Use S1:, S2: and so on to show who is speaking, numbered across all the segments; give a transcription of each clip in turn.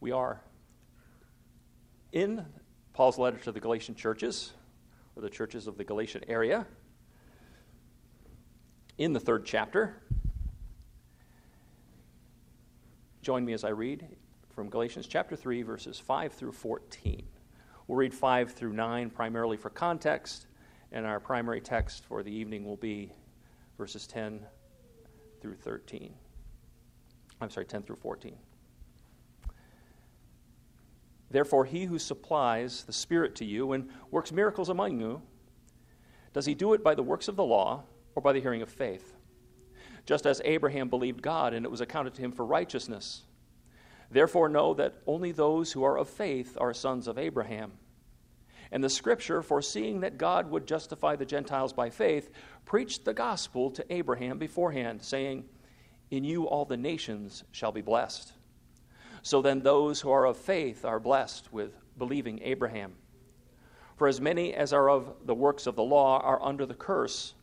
S1: We are in Paul's letter to the Galatian churches, or the churches of the Galatian area, in the third chapter. Join me as I read from Galatians chapter 3, verses 5 through 14. We'll read 5 through 9 primarily for context, and our primary text for the evening will be verses 10 through 13. I'm sorry, 10 through 14. Therefore, he who supplies the Spirit to you and works miracles among you, does he do it by the works of the law or by the hearing of faith? Just as Abraham believed God and it was accounted to him for righteousness. Therefore, know that only those who are of faith are sons of Abraham. And the scripture, foreseeing that God would justify the Gentiles by faith, preached the gospel to Abraham beforehand, saying, In you all the nations shall be blessed. So then, those who are of faith are blessed with believing Abraham. For as many as are of the works of the law are under the curse.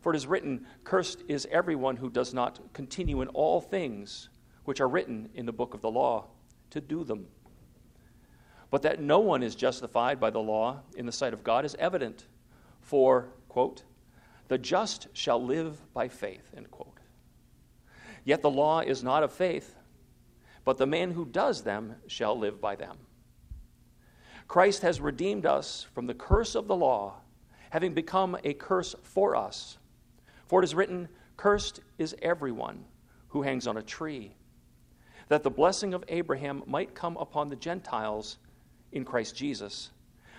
S1: For it is written, Cursed is everyone who does not continue in all things which are written in the book of the law, to do them. But that no one is justified by the law in the sight of God is evident. For, quote, the just shall live by faith, end quote. Yet the law is not of faith, but the man who does them shall live by them. Christ has redeemed us from the curse of the law, having become a curse for us. For it is written, Cursed is everyone who hangs on a tree that the blessing of Abraham might come upon the Gentiles in Christ Jesus,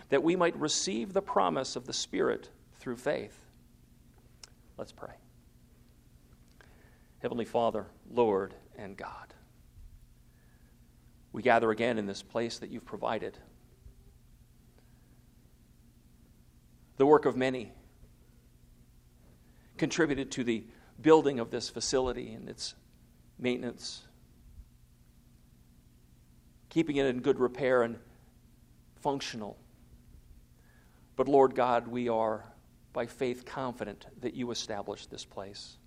S1: that we might receive the promise of the Spirit through faith. Let's pray. Heavenly Father, Lord, and God, we gather again in this place that you've provided. The work of many contributed to the building of this facility and its maintenance keeping it in good repair and functional. But Lord God, we are by faith confident that you established this place.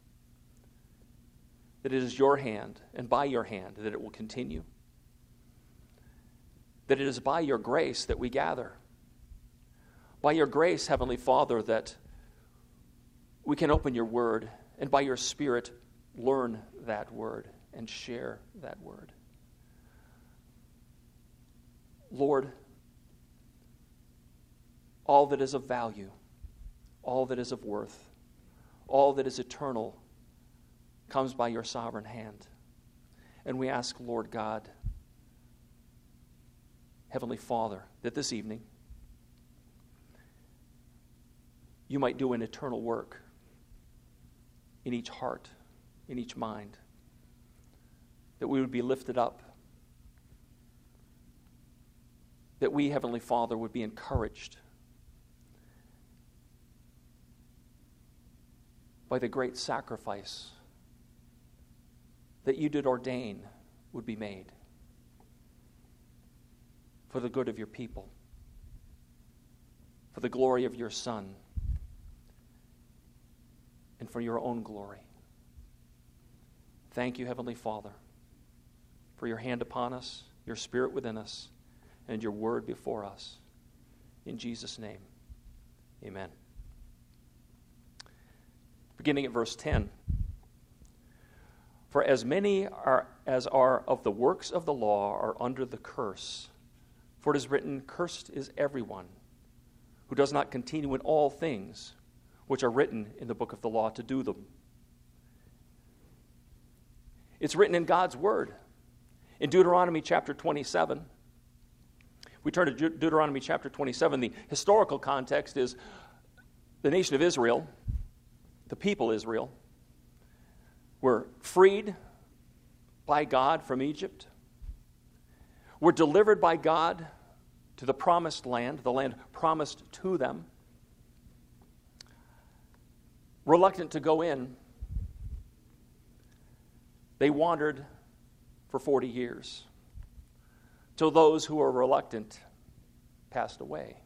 S1: That it is your hand and by your hand that it will continue. That it is by your grace that we gather. By your grace, Heavenly Father, that we can open your word and by your Spirit learn that word and share that word. Lord, all that is of value, all that is of worth, all that is eternal comes by your sovereign hand. And we ask, Lord God, Heavenly Father, that this evening you might do an eternal work in each heart, in each mind, that we would be lifted up that we, Heavenly Father, would be encouraged by the great sacrifice that you did ordain would be made for the good of your people, for the glory of your Son, and for your own glory. Thank you, Heavenly Father, for your hand upon us, your Spirit within us and your word before us. In Jesus' name, amen. Beginning at verse 10. For as many are, as are of the works of the law are under the curse. For it is written, Cursed is everyone who does not continue in all things which are written in the book of the law to do them. It's written in God's word. In Deuteronomy chapter 27, we turn to De- Deuteronomy chapter 27. The historical context is the nation of Israel, the people Israel, were freed by God from Egypt, were delivered by God to the promised land, the land promised to them. Reluctant to go in, they wandered for 40 years till those who were reluctant passed away.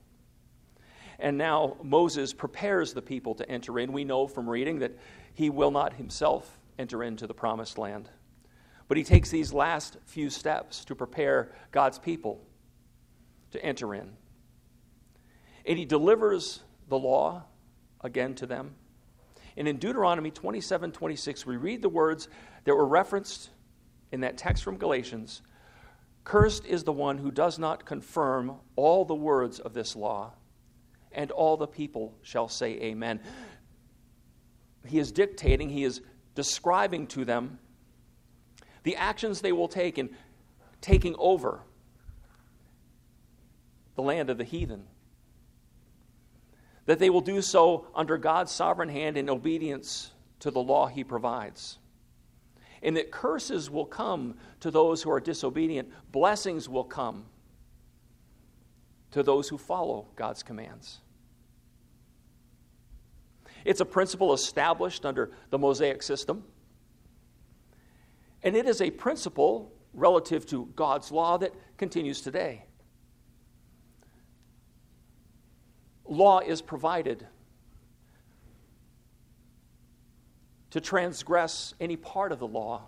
S1: And now Moses prepares the people to enter in. We know from reading that he will not himself enter into the promised land, But he takes these last few steps to prepare God's people to enter in. And he delivers the law again to them. And in Deuteronomy 27 26, we read the words that were referenced in that text from Galatians Cursed is the one who does not confirm all the words of this law, and all the people shall say, Amen. He is dictating, he is describing to them the actions they will take in taking over the land of the heathen. That they will do so under God's sovereign hand in obedience to the law he provides. And that curses will come to those who are disobedient, blessings will come to those who follow God's commands. It's a principle established under the Mosaic system. And it is a principle relative to God's law that continues today. Law is provided to transgress any part of the law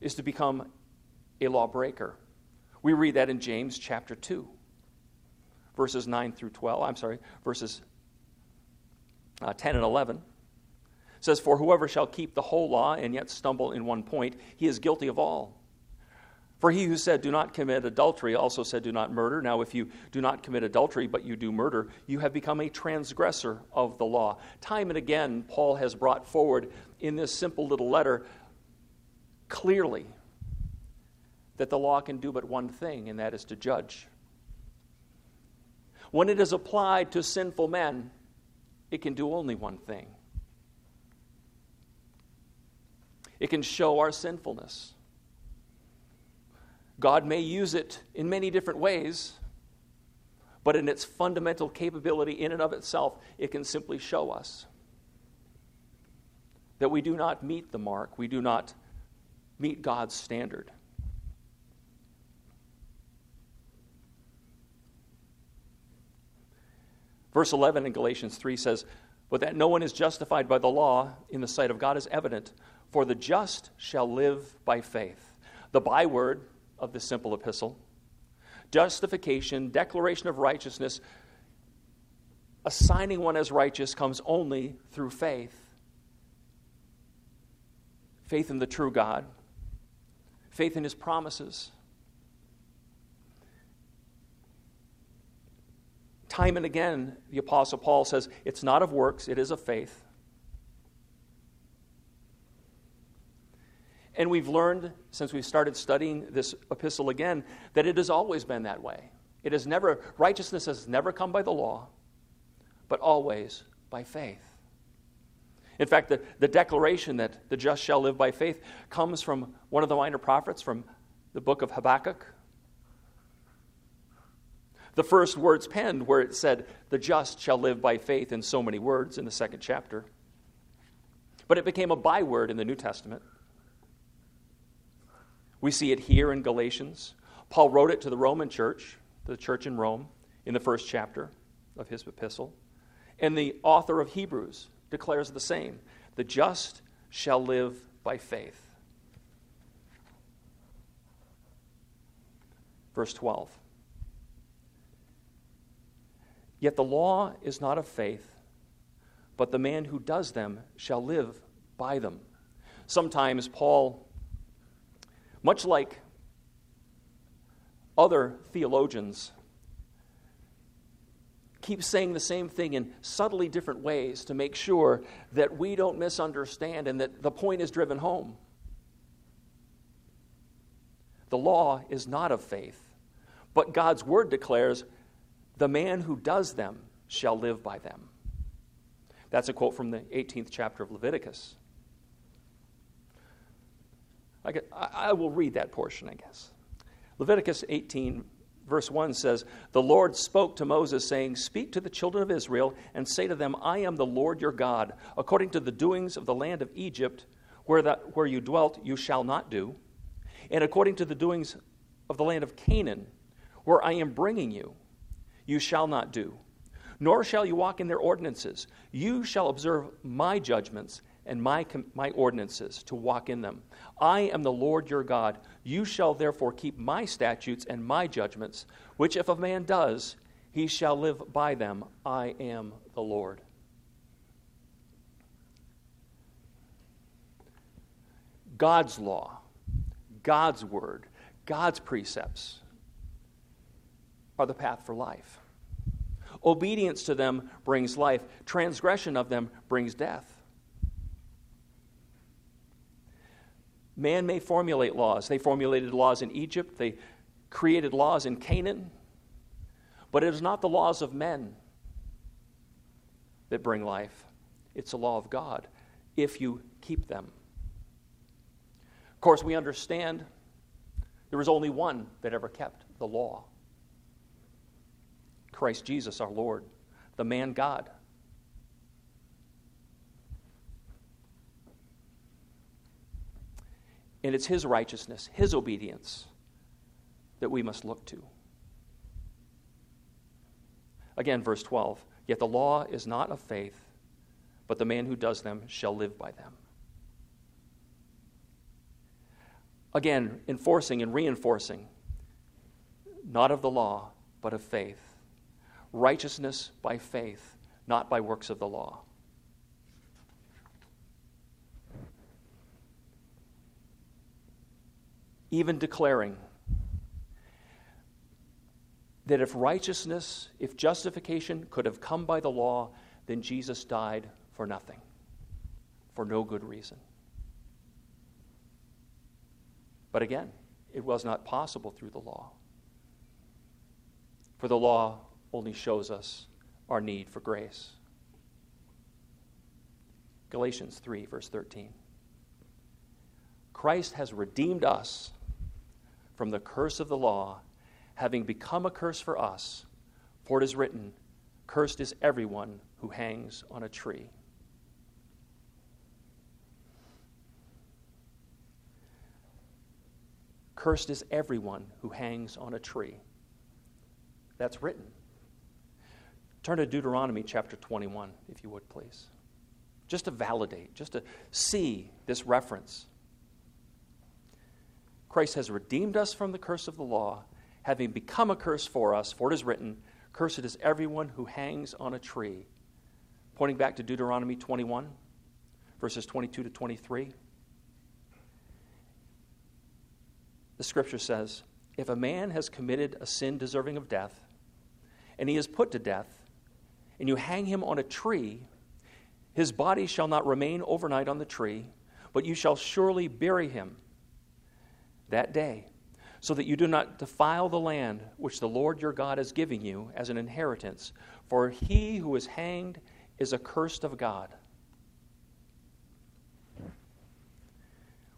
S1: is to become a lawbreaker. We read that in James chapter 2, verses 9 through 12. I'm sorry, verses uh, 10 and 11 says, For whoever shall keep the whole law and yet stumble in one point, he is guilty of all. For he who said, Do not commit adultery, also said, Do not murder. Now, if you do not commit adultery, but you do murder, you have become a transgressor of the law. Time and again, Paul has brought forward in this simple little letter clearly that the law can do but one thing, and that is to judge. When it is applied to sinful men, it can do only one thing it can show our sinfulness. God may use it in many different ways, but in its fundamental capability, in and of itself, it can simply show us that we do not meet the mark, we do not meet God's standard. Verse 11 in Galatians 3 says, But that no one is justified by the law in the sight of God is evident, for the just shall live by faith. The byword of the simple epistle justification, declaration of righteousness, assigning one as righteous comes only through faith. Faith in the true God, faith in his promises. Time and again, the Apostle Paul says, it's not of works, it is of faith. And we've learned since we started studying this epistle again that it has always been that way. It has never, righteousness has never come by the law, but always by faith. In fact, the, the declaration that the just shall live by faith comes from one of the minor prophets from the book of Habakkuk, the first words penned where it said, The just shall live by faith, in so many words in the second chapter. But it became a byword in the New Testament. We see it here in Galatians. Paul wrote it to the Roman church, the church in Rome, in the first chapter of his epistle. And the author of Hebrews declares the same the just shall live by faith. Verse 12. Yet the law is not of faith, but the man who does them shall live by them. Sometimes Paul, much like other theologians, keeps saying the same thing in subtly different ways to make sure that we don't misunderstand and that the point is driven home. The law is not of faith, but God's word declares the man who does them shall live by them. That's a quote from the 18th chapter of Leviticus. I, get, I, will read that portion, I guess. Leviticus 18, verse 1 says, The Lord spoke to Moses, saying, Speak to the children of Israel and say to them, I am the Lord your God. According to the doings of the land of Egypt, where, that, where you dwelt, you shall not do. And according to the doings of the land of Canaan, where I am bringing you, you shall not do, nor shall you walk in their ordinances. You shall observe my judgments and my, my ordinances to walk in them. I am the Lord your God. You shall therefore keep my statutes and my judgments, which if a man does, he shall live by them. I am the Lord. God's law, God's word, God's precepts are the path for life. Obedience to them brings life, transgression of them brings death. Man may formulate laws. They formulated laws in Egypt, they created laws in Canaan, but it is not the laws of men that bring life, it's the law of God if you keep them. Of course, we understand there was only one that ever kept the law Christ Jesus, our Lord, the man God. And it's his righteousness, his obedience that we must look to. Again, verse 12 Yet the law is not of faith, but the man who does them shall live by them. Again, enforcing and reinforcing, not of the law, but of faith. Righteousness by faith, not by works of the law. Even declaring that if righteousness, if justification could have come by the law, then Jesus died for nothing, for no good reason. But again, it was not possible through the law. For the law only shows us our need for grace. Galatians 3, verse 13. Christ has redeemed us from the curse of the law, having become a curse for us. For it is written, Cursed is everyone who hangs on a tree. Cursed is everyone who hangs on a tree. That's written. Turn to Deuteronomy chapter 21, if you would, please. Just to validate, just to see this reference. Christ has redeemed us from the curse of the law, having become a curse for us, for it is written, Cursed is everyone who hangs on a tree. Pointing back to Deuteronomy 21, verses 22 to 23. The scripture says, If a man has committed a sin deserving of death, and he is put to death, and you hang him on a tree, his body shall not remain overnight on the tree, but you shall surely bury him that day, so that you do not defile the land which the Lord your God is giving you as an inheritance. For he who is hanged is accursed of God.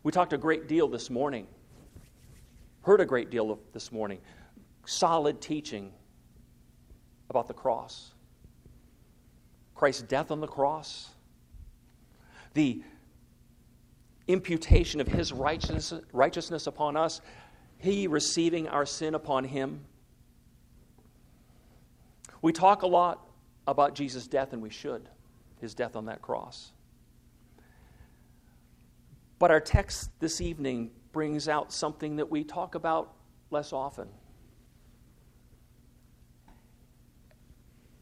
S1: We talked a great deal this morning, heard a great deal of this morning, solid teaching about the cross. Christ's death on the cross, the imputation of his righteousness, righteousness upon us, he receiving our sin upon him. We talk a lot about Jesus' death, and we should, his death on that cross. But our text this evening brings out something that we talk about less often.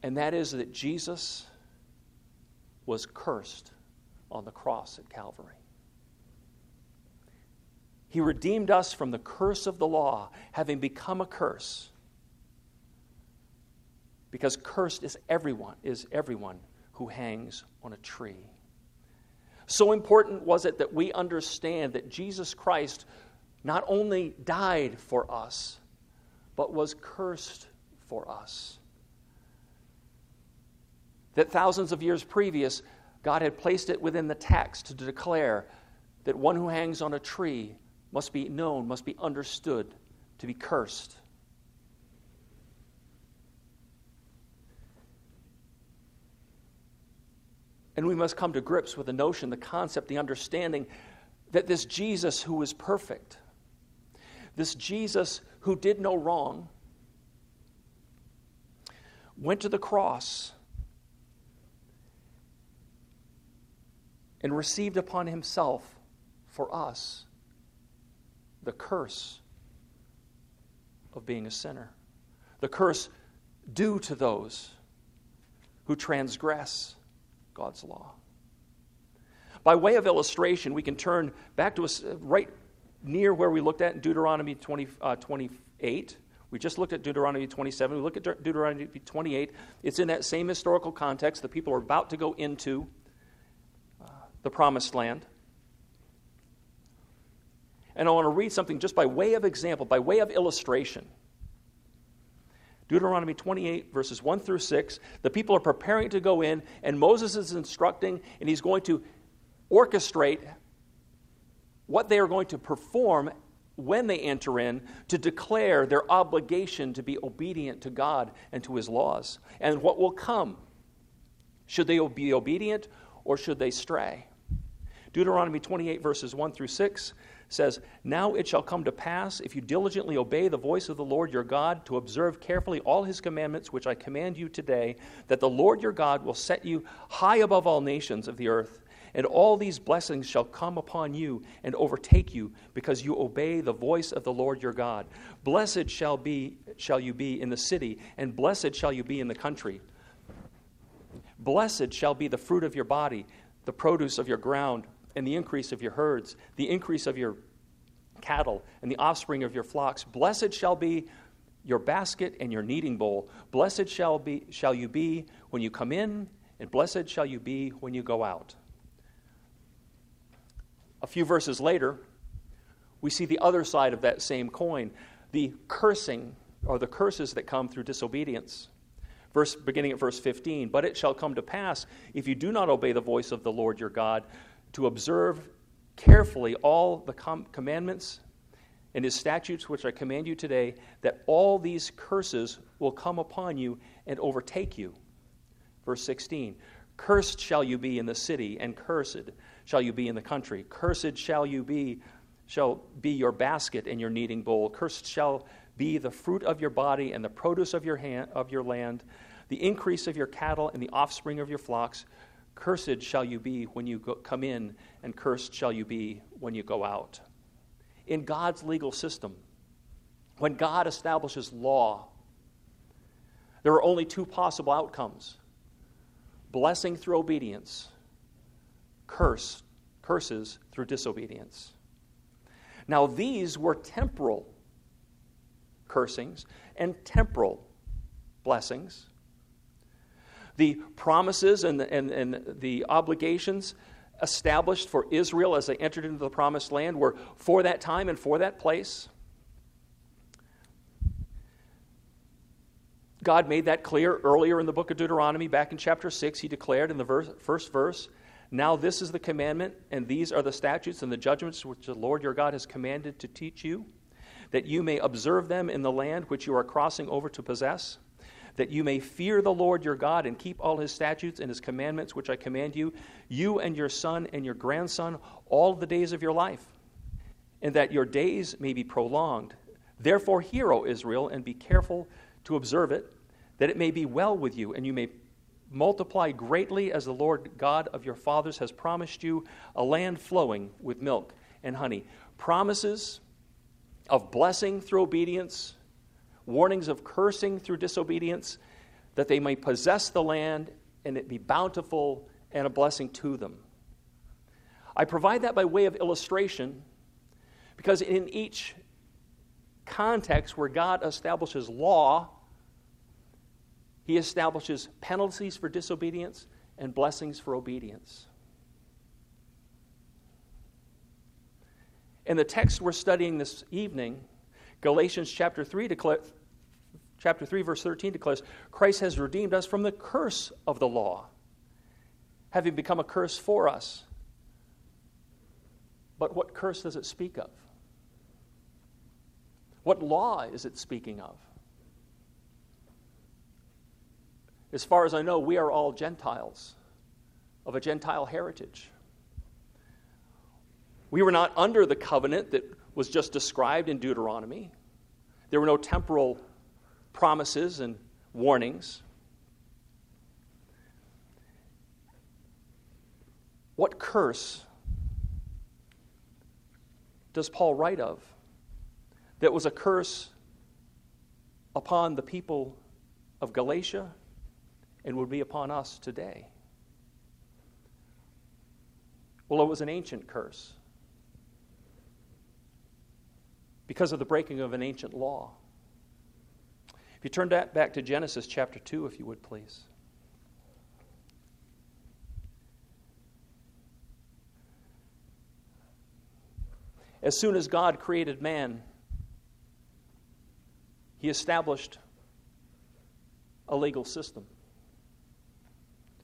S1: And that is that Jesus was cursed on the cross at Calvary. He redeemed us from the curse of the law, having become a curse. Because cursed is everyone, is everyone who hangs on a tree. So important was it that we understand that Jesus Christ not only died for us, but was cursed for us. That thousands of years previous, God had placed it within the text to declare that one who hangs on a tree must be known, must be understood to be cursed. And we must come to grips with the notion, the concept, the understanding that this Jesus who is perfect, this Jesus who did no wrong, went to the cross and received upon himself for us the curse of being a sinner, the curse due to those who transgress God's law. By way of illustration, we can turn back to us right near where we looked at in Deuteronomy 20, uh, 28. We just looked at Deuteronomy 27. We look at De- Deuteronomy 28. It's in that same historical context. The people are about to go into uh, the promised land. And I want to read something just by way of example, by way of illustration. Deuteronomy 28, verses 1 through 6. The people are preparing to go in, and Moses is instructing, and he's going to orchestrate what they are going to perform when they enter in to declare their obligation to be obedient to God and to his laws, and what will come. Should they be obedient or should they stray? Deuteronomy 28, verses 1 through 6 says, Now it shall come to pass, if you diligently obey the voice of the Lord your God, to observe carefully all his commandments which I command you today, that the Lord your God will set you high above all nations of the earth. And all these blessings shall come upon you and overtake you, because you obey the voice of the Lord your God. Blessed shall be shall you be in the city, and blessed shall you be in the country. Blessed shall be the fruit of your body, the produce of your ground and the increase of your herds, the increase of your cattle, and the offspring of your flocks. Blessed shall be your basket and your kneading bowl. Blessed shall, be, shall you be when you come in, and blessed shall you be when you go out. A few verses later, we see the other side of that same coin the cursing or the curses that come through disobedience. Verse, beginning at verse 15, but it shall come to pass if you do not obey the voice of the Lord your God to observe carefully all the com- commandments and his statutes which I command you today, that all these curses will come upon you and overtake you. Verse 16 Cursed shall you be in the city, and cursed shall you be in the country. Cursed shall you be, shall be your basket and your kneading bowl. Cursed shall be the fruit of your body and the produce of your, hand, of your land, the increase of your cattle and the offspring of your flocks. Cursed shall you be when you go, come in, and cursed shall you be when you go out. In God's legal system, when God establishes law, there are only two possible outcomes blessing through obedience, curse, curses through disobedience. Now, these were temporal cursings and temporal blessings the promises and the, and, and the obligations established for Israel as they entered into the promised land were for that time and for that place. God made that clear earlier in the book of Deuteronomy, back in chapter 6. He declared in the verse, first verse, Now this is the commandment, and these are the statutes and the judgments which the Lord your God has commanded to teach you, that you may observe them in the land which you are crossing over to possess that you may fear the Lord your God and keep all his statutes and his commandments, which I command you, you and your son and your grandson, all the days of your life, and that your days may be prolonged. Therefore, hear, O Israel, and be careful to observe it, that it may be well with you, and you may multiply greatly as the Lord God of your fathers has promised you, a land flowing with milk and honey. Promises of blessing through obedience warnings of cursing through disobedience, that they may possess the land and it be bountiful and a blessing to them. I provide that by way of illustration because in each context where God establishes law, he establishes penalties for disobedience and blessings for obedience. In the text we're studying this evening, Galatians chapter 3 declares chapter 3, verse 13 declares Christ has redeemed us from the curse of the law, having become a curse for us. But what curse does it speak of? What law is it speaking of? As far as I know, we are all Gentiles of a Gentile heritage. We were not under the covenant that was just described in Deuteronomy. There were no temporal promises and warnings. What curse does Paul write of that was a curse upon the people of Galatia and would be upon us today? Well, it was an ancient curse because of the breaking of an ancient law. If you turn back to Genesis chapter 2, if you would please. As soon as God created man, he established a legal system.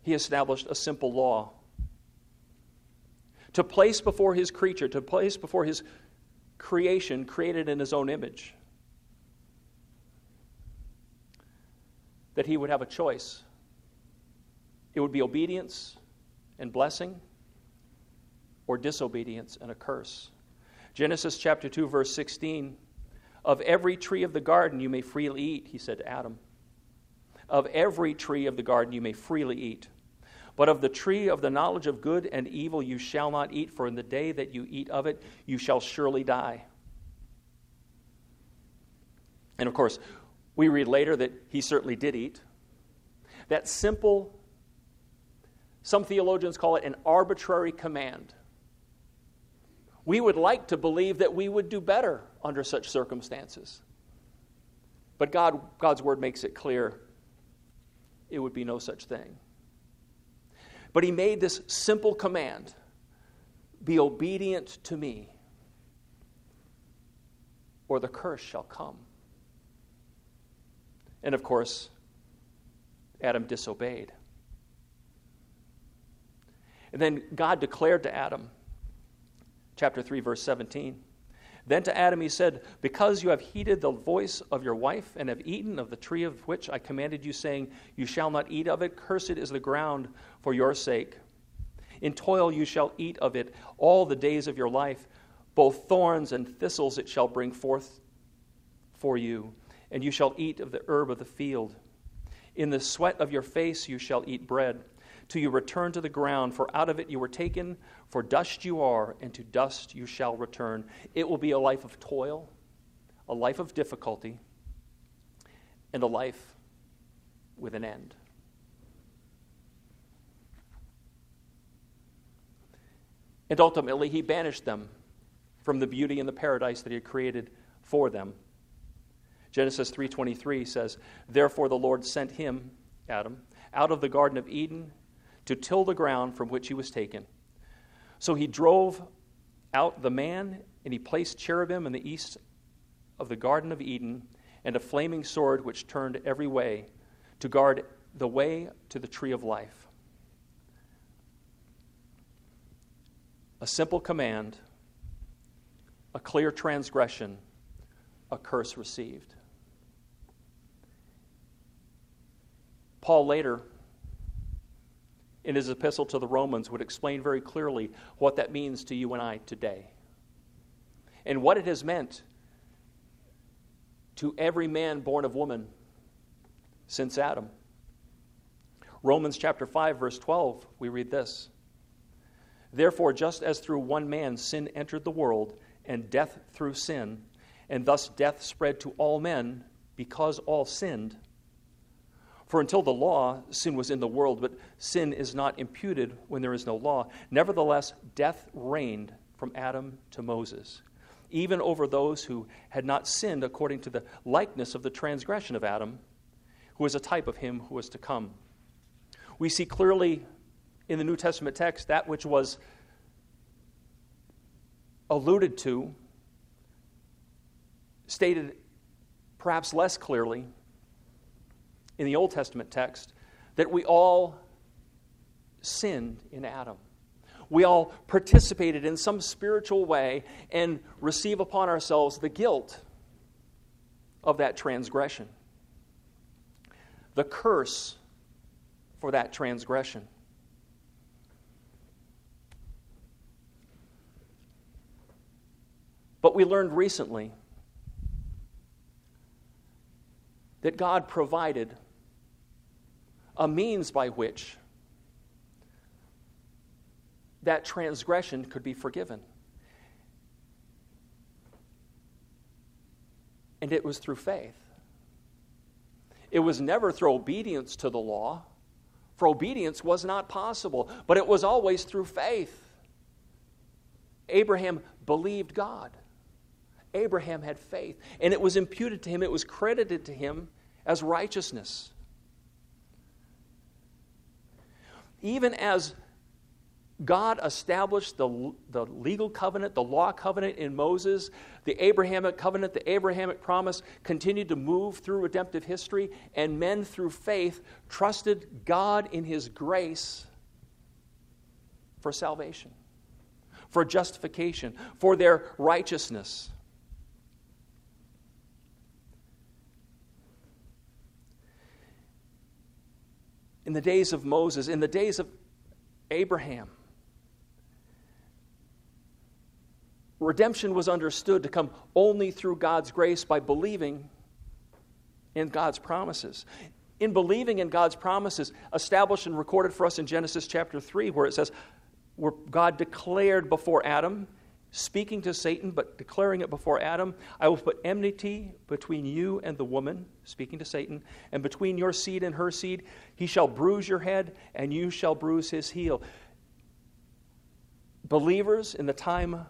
S1: He established a simple law. To place before his creature, to place before his creation created in his own image, that he would have a choice. It would be obedience and blessing, or disobedience and a curse. Genesis chapter 2, verse 16 Of every tree of the garden you may freely eat, he said to Adam. Of every tree of the garden you may freely eat. But of the tree of the knowledge of good and evil you shall not eat, for in the day that you eat of it, you shall surely die. And of course, we read later that he certainly did eat. That simple, some theologians call it an arbitrary command. We would like to believe that we would do better under such circumstances. But God, God's word makes it clear it would be no such thing. But He made this simple command be obedient to me, or the curse shall come. And of course, Adam disobeyed. And then God declared to Adam, chapter 3, verse 17. Then to Adam he said, Because you have heeded the voice of your wife and have eaten of the tree of which I commanded you, saying, You shall not eat of it, cursed is the ground for your sake. In toil you shall eat of it all the days of your life. Both thorns and thistles it shall bring forth for you and you shall eat of the herb of the field. In the sweat of your face you shall eat bread, till you return to the ground, for out of it you were taken, for dust you are, and to dust you shall return. It will be a life of toil, a life of difficulty, and a life with an end. And ultimately, he banished them from the beauty and the paradise that he had created for them. Genesis 3:23 says, "Therefore the Lord sent him, Adam, out of the garden of Eden to till the ground from which he was taken. So he drove out the man and he placed cherubim in the east of the garden of Eden and a flaming sword which turned every way to guard the way to the tree of life." A simple command, a clear transgression, a curse received. Paul later, in his epistle to the Romans, would explain very clearly what that means to you and I today and what it has meant to every man born of woman since Adam. Romans chapter 5 verse 12 we read this Therefore just as through one man sin entered the world and death through sin and thus death spread to all men because all sinned for until the law, sin was in the world, but sin is not imputed when there is no law. Nevertheless, death reigned from Adam to Moses, even over those who had not sinned according to the likeness of the transgression of Adam, who was a type of him who was to come. We see clearly in the New Testament text that which was alluded to, stated perhaps less clearly in the Old Testament text that we all sinned in Adam. We all participated in some spiritual way and receive upon ourselves the guilt of that transgression, the curse for that transgression. But we learned recently that God provided a means by which that transgression could be forgiven. And it was through faith. It was never through obedience to the law, for obedience was not possible, but it was always through faith. Abraham believed God. Abraham had faith, and it was imputed to him, it was credited to him as righteousness. Even as God established the, the legal covenant, the law covenant in Moses, the Abrahamic covenant, the Abrahamic promise continued to move through redemptive history, and men through faith trusted God in His grace for salvation, for justification, for their righteousness. In the days of Moses, in the days of Abraham, redemption was understood to come only through God's grace by believing in God's promises. In believing in God's promises, established and recorded for us in Genesis chapter 3, where it says, where God declared before Adam, speaking to Satan, but declaring it before Adam, I will put enmity between you and the woman, speaking to Satan, and between your seed and her seed. He shall bruise your head, and you shall bruise his heel. Believers in the time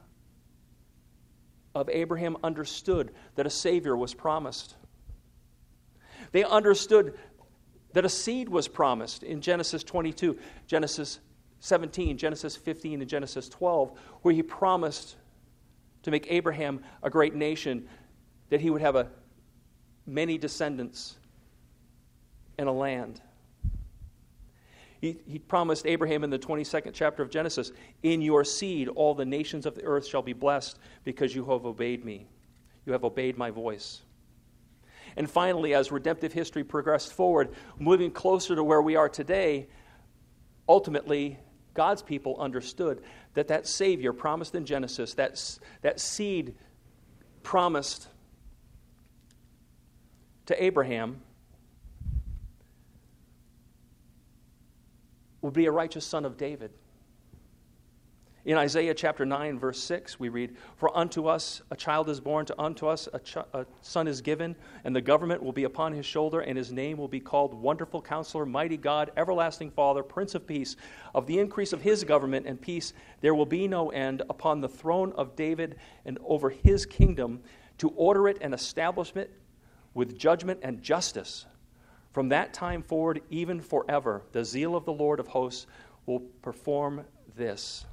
S1: of Abraham understood that a Savior was promised. They understood that a seed was promised in Genesis 22, Genesis 17, Genesis 15, and Genesis 12, where he promised to make Abraham a great nation, that he would have a, many descendants and a land. He, he promised Abraham in the 22nd chapter of Genesis, In your seed all the nations of the earth shall be blessed because you have obeyed me. You have obeyed my voice. And finally, as redemptive history progressed forward, moving closer to where we are today, ultimately, God's people understood that that Savior promised in Genesis, that, that seed promised to Abraham, would be a righteous son of David. In Isaiah chapter 9, verse 6, we read, For unto us a child is born, to unto us a, ch- a, son is given, and the government will be upon his shoulder, and his name will be called Wonderful Counselor, Mighty God, Everlasting Father, Prince of Peace. Of the increase of his government and peace there will be no end upon the throne of David and over his kingdom, to order it and establish it with judgment and justice from that time forward, even forever, the zeal of the Lord of hosts will perform this.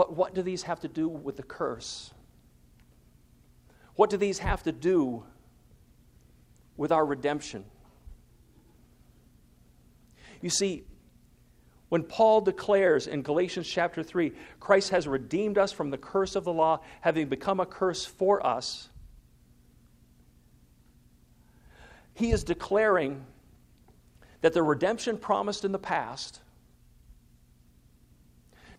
S1: But what do these have to do with the curse? What do these have to do with our redemption? You see, when Paul declares in Galatians chapter 3, Christ has redeemed us from the curse of the law, having become a curse for us, he is declaring that the redemption promised in the past,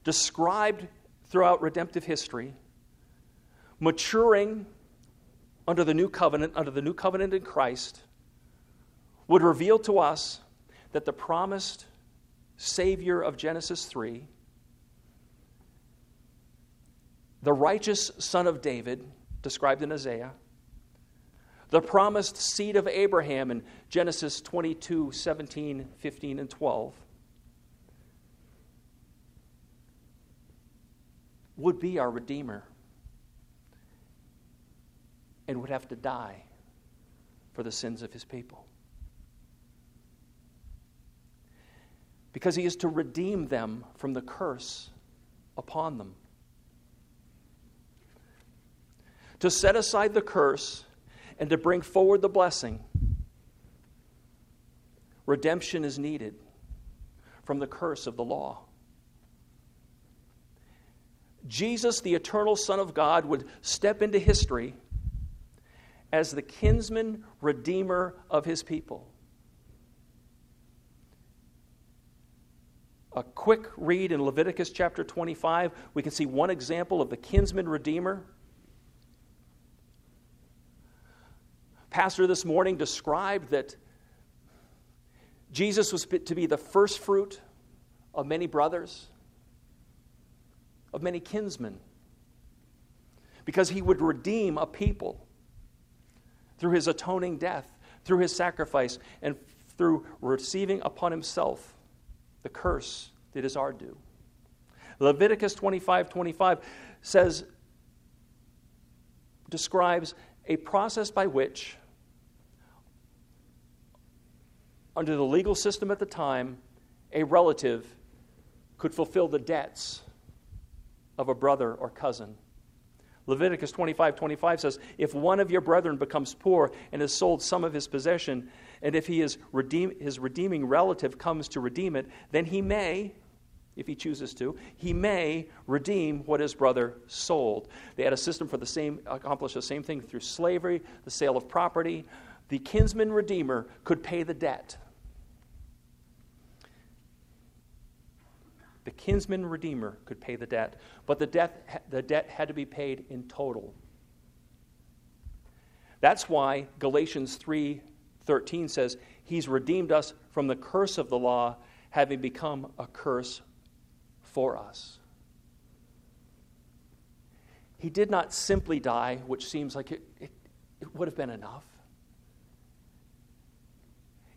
S1: described throughout redemptive history, maturing under the new covenant, under the new covenant in Christ, would reveal to us that the promised Savior of Genesis 3, the righteous Son of David, described in Isaiah, the promised seed of Abraham in Genesis 22, 17, 15, and 12 would be our Redeemer and would have to die for the sins of his people. Because he is to redeem them from the curse upon them. To set aside the curse and to bring forward the blessing, redemption is needed from the curse of the law. Jesus, the eternal Son of God, would step into history as the kinsman redeemer of his people. A quick read in Leviticus chapter 25, we can see one example of the kinsman redeemer. Pastor this morning described that Jesus was to be the first fruit of many brothers, of many kinsmen, because he would redeem a people through his atoning death, through his sacrifice, and through receiving upon himself the curse that is our due. Leviticus 25 25 says, describes a process by which, under the legal system at the time, a relative could fulfill the debts of a brother or cousin. Leviticus 25 25 says, If one of your brethren becomes poor and has sold some of his possession, and if he is redeem, his redeeming relative comes to redeem it, then he may, if he chooses to, he may redeem what his brother sold. They had a system for the same, accomplish the same thing through slavery, the sale of property. The kinsman redeemer could pay the debt. The kinsman redeemer could pay the debt, but the debt, the debt had to be paid in total. That's why Galatians 3:13 says, "He's redeemed us from the curse of the law, having become a curse for us." He did not simply die, which seems like it, it, it would have been enough.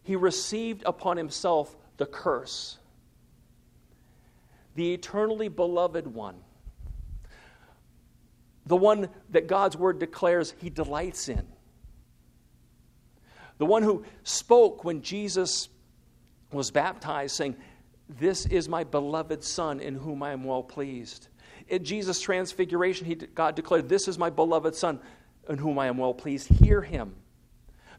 S1: He received upon himself the curse the eternally beloved one, the one that God's word declares he delights in, the one who spoke when Jesus was baptized, saying, This is my beloved Son in whom I am well pleased. In Jesus' transfiguration, he, God declared, This is my beloved Son in whom I am well pleased. Hear him.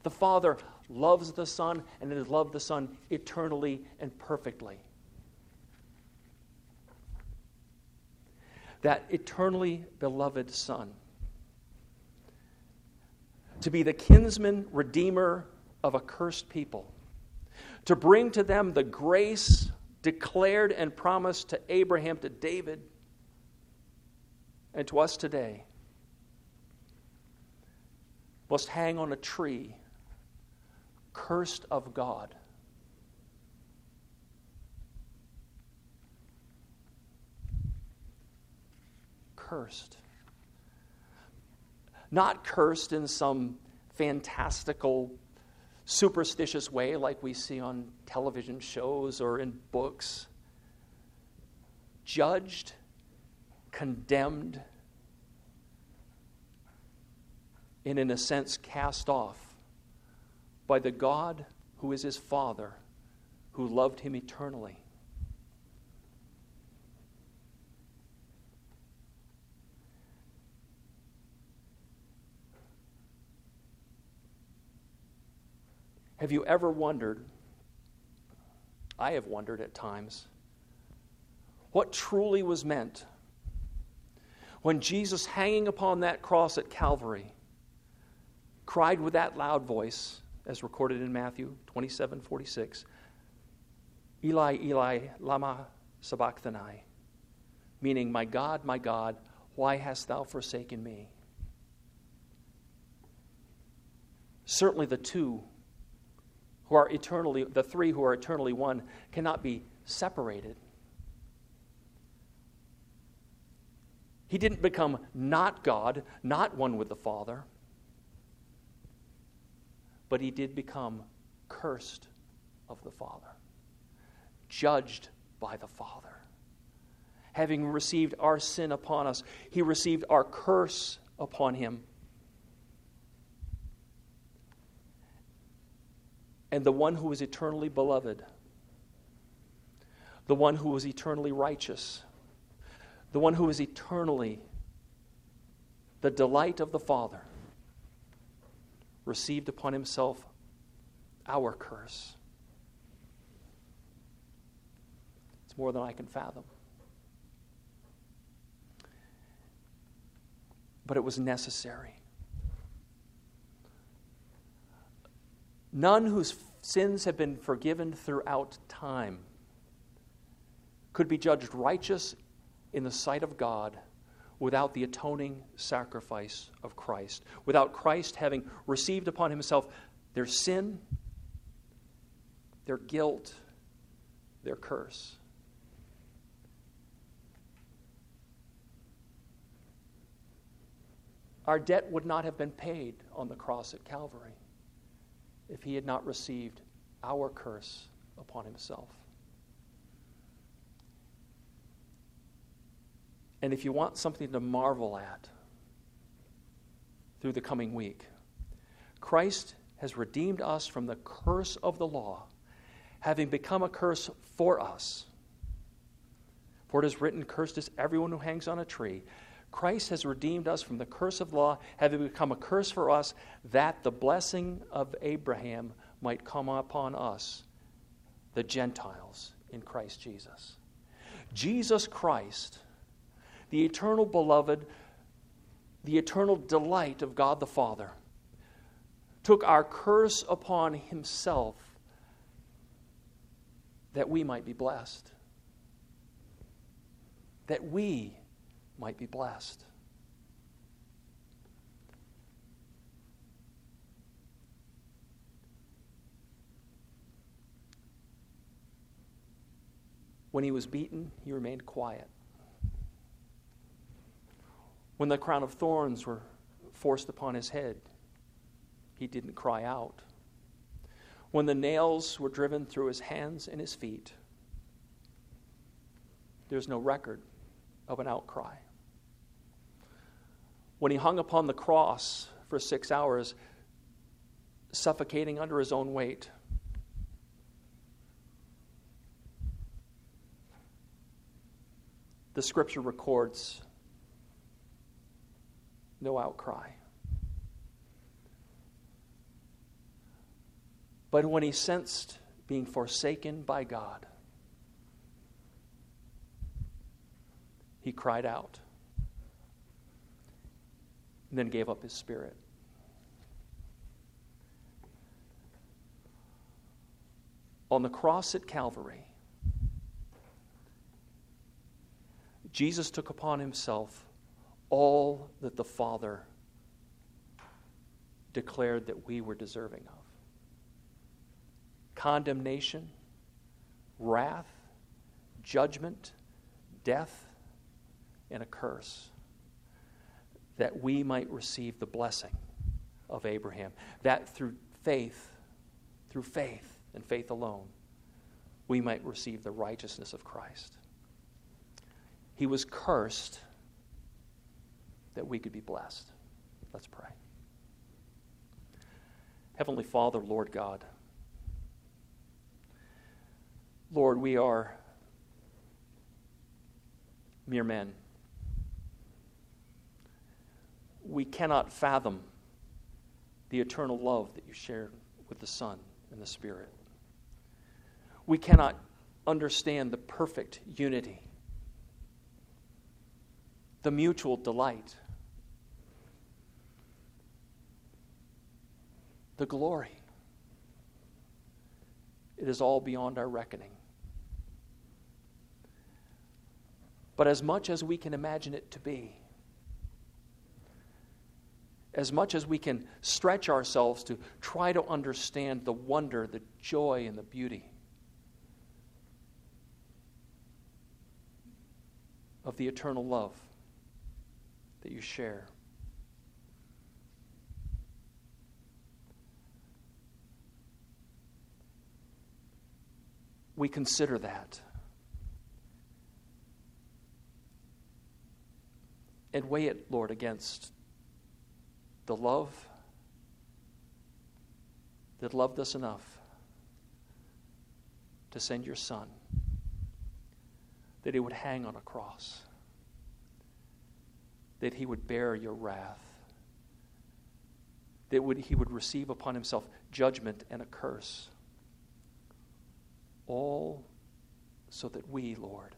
S1: The Father loves the Son and has loved the Son eternally and perfectly. That eternally beloved Son. To be the kinsman redeemer of a cursed people. To bring to them the grace declared and promised to Abraham, to David, and to us today. Must hang on a tree, cursed of God cursed. Not cursed in some fantastical, superstitious way like we see on television shows or in books. Judged, condemned, and in a sense cast off by the God who is his Father, who loved him eternally. Have you ever wondered? I have wondered at times what truly was meant when Jesus, hanging upon that cross at Calvary, cried with that loud voice, as recorded in Matthew 27 46, Eli, Eli, Lama Sabachthani, meaning, My God, my God, why hast thou forsaken me? Certainly the two who are eternally, the three who are eternally one, cannot be separated. He didn't become not God, not one with the Father, but he did become cursed of the Father, judged by the Father. Having received our sin upon us, he received our curse upon him. And the one who is eternally beloved, the one who is eternally righteous, the one who is eternally the delight of the Father, received upon himself our curse. It's more than I can fathom. But it was necessary. None whose sins have been forgiven throughout time. Could be judged righteous in the sight of God without the atoning sacrifice of Christ, without Christ having received upon himself their sin their guilt, their curse. Our debt would not have been paid on the cross at Calvary if he had not received our curse upon himself. And if you want something to marvel at through the coming week, Christ has redeemed us from the curse of the law, having become a curse for us. For it is written, Cursed is everyone who hangs on a tree. Christ has redeemed us from the curse of law, having become a curse for us, that the blessing of Abraham might come upon us, the Gentiles, in Christ Jesus. Jesus Christ the eternal beloved, the eternal delight of God the Father, took our curse upon himself that we might be blessed. That we might be blessed. When he was beaten, he remained quiet. When the crown of thorns were forced upon his head, he didn't cry out. When the nails were driven through his hands and his feet, there's no record of an outcry. When he hung upon the cross for six hours, suffocating under his own weight, the scripture records no outcry. But when he sensed being forsaken by God, he cried out and then gave up his spirit. On the cross at Calvary, Jesus took upon himself all that the Father declared that we were deserving of condemnation, wrath, judgment, death, and a curse, that we might receive the blessing of Abraham, that through faith, through faith and faith alone, we might receive the righteousness of Christ. He was cursed that we could be blessed. Let's pray. Heavenly Father, Lord God, Lord, we are mere men. We cannot fathom the eternal love that you shared with the Son and the Spirit. We cannot understand the perfect unity, the mutual delight the glory. It is all beyond our reckoning. But as much as we can imagine it to be, as much as we can stretch ourselves to try to understand the wonder, the joy, and the beauty of the eternal love that you share. we consider that and weigh it, Lord, against the love that loved us enough to send your Son, that he would hang on a cross, that he would bear your wrath, that would, he would receive upon himself judgment and a curse all so that we, Lord,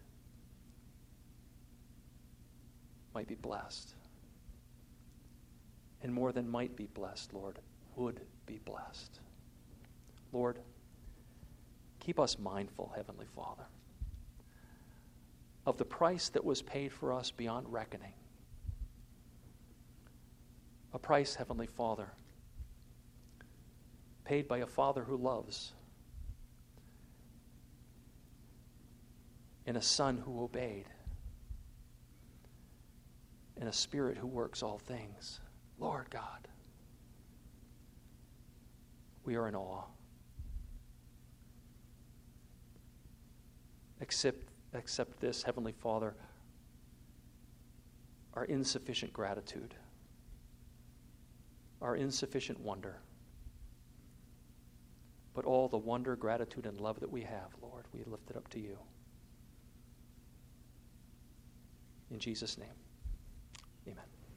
S1: might be blessed. And more than might be blessed, Lord, would be blessed. Lord, keep us mindful, Heavenly Father, of the price that was paid for us beyond reckoning. A price, Heavenly Father, paid by a Father who loves in a Son who obeyed, and a Spirit who works all things. Lord God, we are in awe. Accept, accept this, Heavenly Father, our insufficient gratitude, our insufficient wonder but all the wonder, gratitude, and love that we have, Lord, we lift it up to you. In Jesus' name, amen.